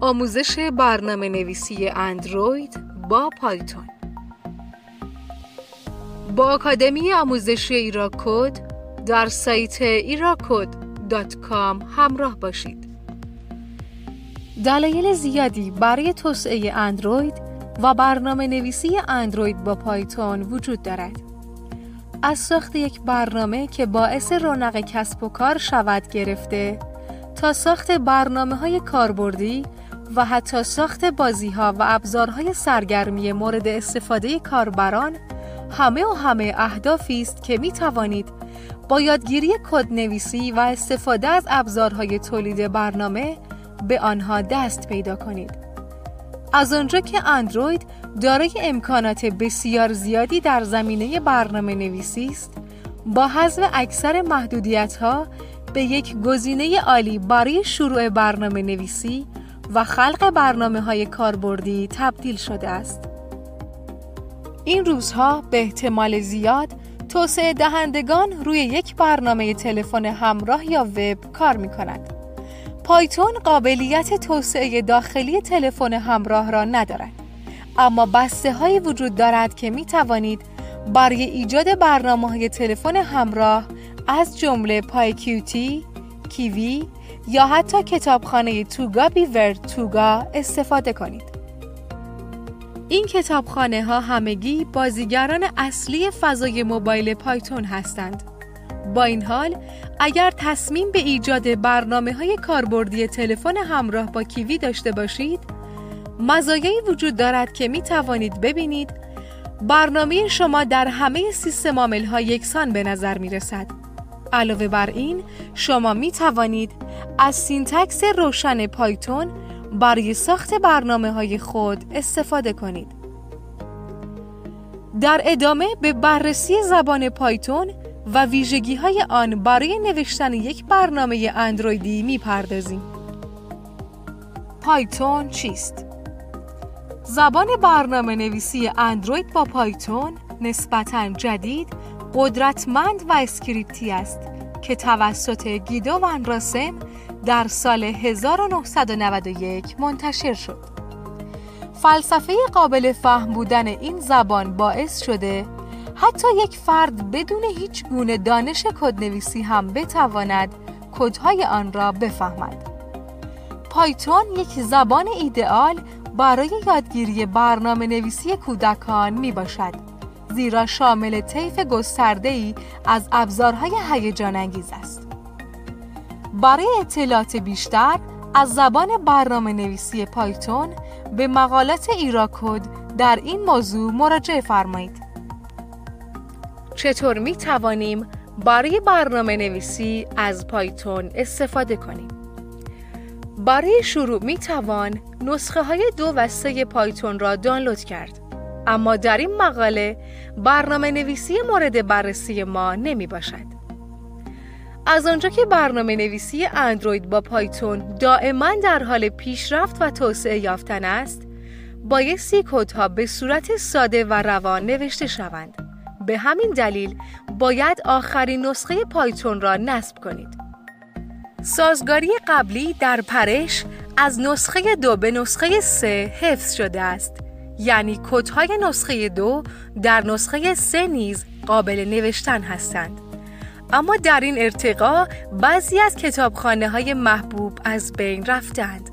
آموزش برنامه نویسی اندروید با پایتون. با آکادمی آموزشی ایراکود در سایت ایراکود.com همراه باشید. دلایل زیادی برای توسعه اندروید و برنامه نویسی اندروید با پایتون وجود دارد. از ساخت یک برنامه که باعث رونق کسب و کار شود گرفته تا ساخت برنامه های کاربردی و حتی ساخت بازی ها و ابزارهای سرگرمی مورد استفاده کاربران همه و همه اهدافی است که می توانید با یادگیری کدنویسی و استفاده از ابزارهای تولید برنامه به آنها دست پیدا کنید. از آنجا که اندروید دارای امکانات بسیار زیادی در زمینه برنامه نویسی است، با حذف اکثر محدودیت ها به یک گزینه عالی برای شروع برنامه نویسی و خلق برنامه های کاربردی تبدیل شده است. این روزها به احتمال زیاد توسعه دهندگان روی یک برنامه تلفن همراه یا وب کار می کند. پایتون قابلیت توسعه داخلی تلفن همراه را ندارد. اما بسته هایی وجود دارد که می توانید برای ایجاد برنامه های تلفن همراه از جمله پایکیوتی، کیوی یا حتی کتابخانه توگا بیور توگا استفاده کنید. این کتابخانه ها همگی بازیگران اصلی فضای موبایل پایتون هستند. با این حال اگر تصمیم به ایجاد برنامه های کاربردی تلفن همراه با کیوی داشته باشید مزایایی وجود دارد که می توانید ببینید برنامه شما در همه سیستم عامل ها یکسان به نظر می رسد. علاوه بر این شما می توانید از syntax روشن پایتون برای ساخت برنامه های خود استفاده کنید. در ادامه به بررسی زبان پایتون و ویژگی های آن برای نوشتن یک برنامه اندرویدی می پردازیم. پایتون چیست؟ زبان برنامه نویسی اندروید با پایتون نسبتاً جدید، قدرتمند و اسکریپتی است که توسط گیدو ون راسم در سال 1991 منتشر شد. فلسفه قابل فهم بودن این زبان باعث شده حتی یک فرد بدون هیچ گونه دانش کدنویسی هم بتواند کدهای آن را بفهمد. پایتون یک زبان ایدئال برای یادگیری برنامه نویسی کودکان می باشد زیرا شامل طیف گسترده ای از ابزارهای هیجان انگیز است. برای اطلاعات بیشتر از زبان برنامه نویسی پایتون به مقالات ایراکود در این موضوع مراجعه فرمایید. چطور می توانیم برای برنامه نویسی از پایتون استفاده کنیم؟ برای شروع می توان نسخه های دو و سه پایتون را دانلود کرد. اما در این مقاله برنامه نویسی مورد بررسی ما نمی باشد. از آنجا که برنامه نویسی اندروید با پایتون دائما در حال پیشرفت و توسعه یافتن است، بایستی کدها به صورت ساده و روان نوشته شوند. به همین دلیل باید آخرین نسخه پایتون را نصب کنید. سازگاری قبلی در پرش از نسخه دو به نسخه سه حفظ شده است. یعنی کدهای نسخه دو در نسخه سه نیز قابل نوشتن هستند. اما در این ارتقا بعضی از کتابخانه های محبوب از بین رفتند.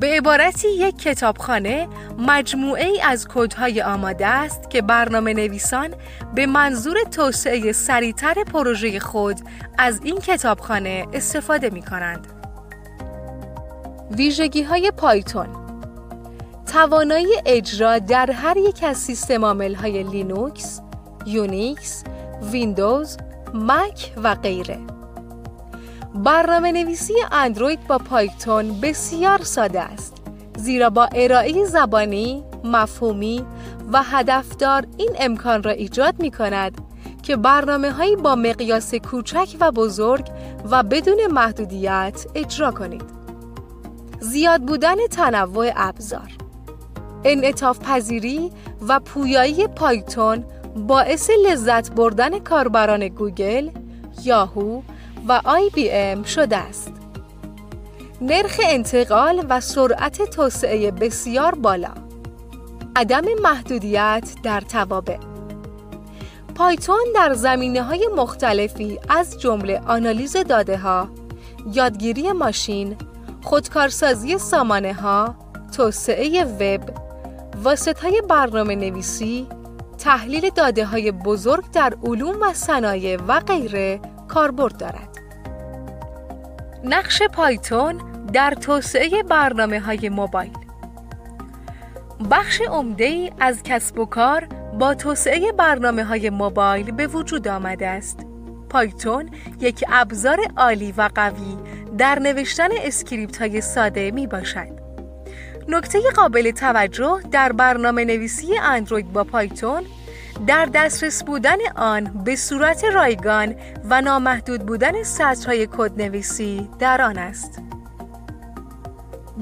به عبارتی یک کتابخانه مجموعه ای از کدهای آماده است که برنامه نویسان به منظور توسعه سریعتر پروژه خود از این کتابخانه استفاده می کنند. ویژگی های پایتون توانایی اجرا در هر یک از سیستم های لینوکس، یونیکس، ویندوز مک و غیره. برنامه نویسی اندروید با پایتون بسیار ساده است. زیرا با ارائه زبانی، مفهومی و هدفدار این امکان را ایجاد می کند که برنامه هایی با مقیاس کوچک و بزرگ و بدون محدودیت اجرا کنید. زیاد بودن تنوع ابزار. انعطاف پذیری و پویایی پایتون باعث لذت بردن کاربران گوگل، یاهو و آی بی ام شده است. نرخ انتقال و سرعت توسعه بسیار بالا عدم محدودیت در توابع پایتون در زمینه های مختلفی از جمله آنالیز داده ها، یادگیری ماشین، خودکارسازی سامانه ها، توسعه وب، واسط برنامه نویسی، تحلیل داده های بزرگ در علوم و صنایع و غیره کاربرد دارد. نقش پایتون در توسعه برنامه های موبایل بخش عمده ای از کسب و کار با توسعه برنامه های موبایل به وجود آمده است. پایتون یک ابزار عالی و قوی در نوشتن اسکریپت های ساده می باشد. نکته قابل توجه در برنامه نویسی اندروید با پایتون در دسترس بودن آن به صورت رایگان و نامحدود بودن سطرهای نویسی در آن است.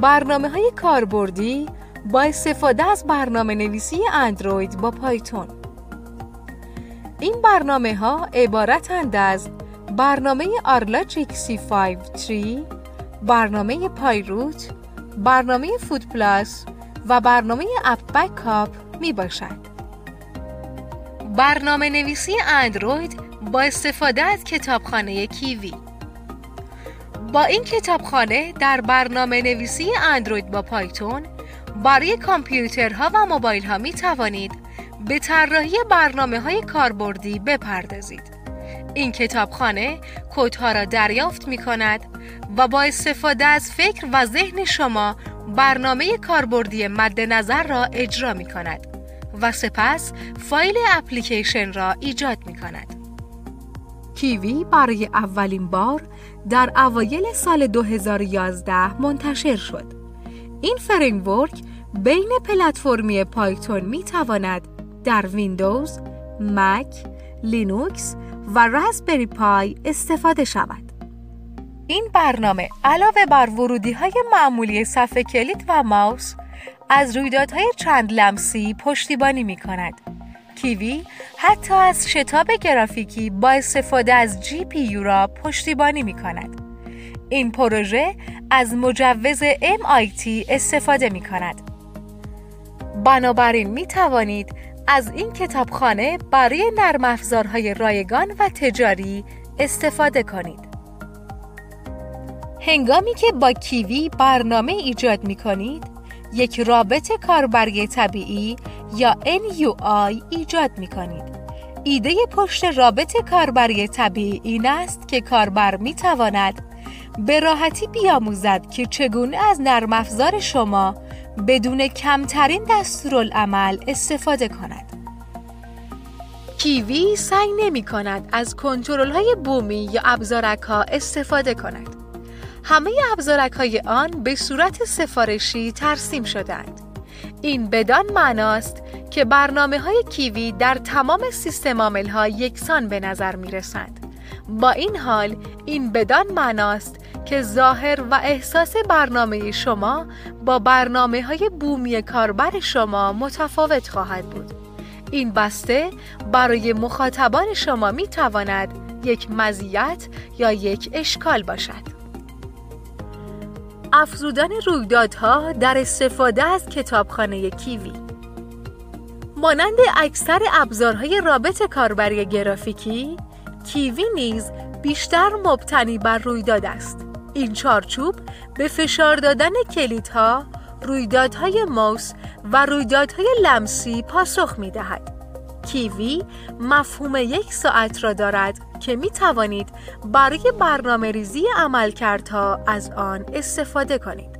برنامه های کاربردی با استفاده از برنامه نویسی اندروید با پایتون این برنامه ها عبارتند از برنامه آرلاجیک C53 برنامه پایروت برنامه Food Plus و برنامه App Backup می باشد برنامه نویسی اندروید با استفاده از کتابخانه Kivy با این کتابخانه در برنامه نویسی اندروید با پایتون برای کامپیوترها و موبایل ها می توانید به طراحی برنامه های کاربردی بپردازید. این کتابخانه کدها را دریافت می کند و با استفاده از فکر و ذهن شما برنامه کاربردی مد نظر را اجرا می کند و سپس فایل اپلیکیشن را ایجاد می کند. Kivy برای اولین بار در اوایل سال 2011 منتشر شد. این framework بین پلتفرمی پایتون می تواند در ویندوز، مک، لینوکس و Raspberry Pi استفاده شود. این برنامه علاوه بر ورودی های معمولی صفحه کلید و ماوس از رویدادهای چند لمسی پشتیبانی می کند. Kivy حتی از شتاب گرافیکی با استفاده از GPU را پشتیبانی می کند. این پروژه از مجوز MIT استفاده می کند. بنابراین می توانید از این کتابخانه برای نرم افزارهای رایگان و تجاری استفاده کنید. هنگامی که با کیوی برنامه ایجاد می کنید، یک رابط کاربری طبیعی یا NUI ایجاد می کنید. ایده پشت رابط کاربری طبیعی این است که کاربر می تواند به راحتی بیاموزد که چگونه از نرم افزار شما بدون کمترین دستورالعمل استفاده کند. کیوی سعی نمی کند از کنترل های بومی یا ابزارک ها استفاده کند. همه ابزارک های آن به صورت سفارشی ترسیم شدند. این بدان معناست که برنامه های کیوی در تمام سیستم عامل ها یکسان به نظر می رسند. با این حال این بدان معناست که ظاهر و احساس برنامه شما با برنامه های بومی کاربر شما متفاوت خواهد بود. این بسته برای مخاطبان شما می تواند یک مزیت یا یک اشکال باشد. افزودن رویدادها در استفاده از کتابخانه کیوی مانند اکثر ابزارهای رابط کاربری گرافیکی کیوی نیز بیشتر مبتنی بر رویداد است این چارچوب به فشار دادن کلیدها، رویدادهای موس و رویدادهای لمسی پاسخ می دهد. کیوی مفهوم یک ساعت را دارد که می توانید برای برنامه ریزی عملکردها از آن استفاده کنید.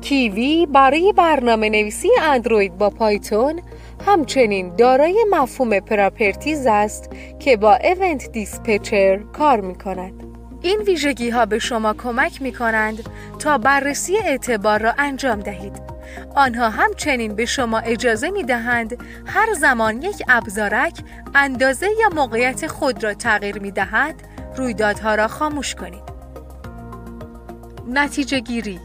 کیوی برای برنامه نویسی اندروید با پایتون همچنین دارای مفهوم properties است که با event dispatcher کار می کند. این ویژگی ها به شما کمک می کنند تا بررسی اعتبار را انجام دهید. آنها همچنین به شما اجازه می دهند هر زمان یک ابزارک اندازه یا موقعیت خود را تغییر می دهد رویدادها را خاموش کنید. نتیجه گیری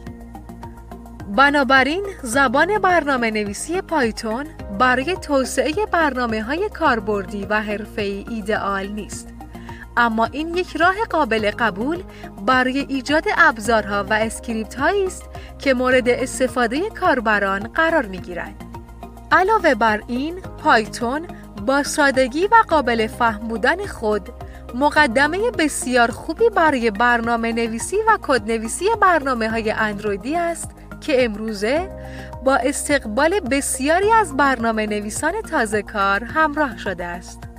بنابراین زبان برنامه نویسی پایتون برای توسعه برنامه های کاربردی و حرفه‌ای ایدئال نیست. اما این یک راه قابل قبول برای ایجاد ابزارها و اسکریپت هایی است که مورد استفاده کاربران قرار می گیرد. علاوه بر این، پایتون با سادگی و قابل فهم بودن خود مقدمه بسیار خوبی برای برنامه نویسی و کد نویسی برنامه های اندرویدی است که امروزه با استقبال بسیاری از برنامه نویسان تازه کار همراه شده است.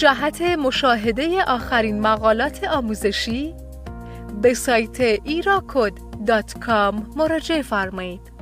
جهت مشاهده آخرین مقالات آموزشی به سایت ایراکود.com مراجعه فرمایید.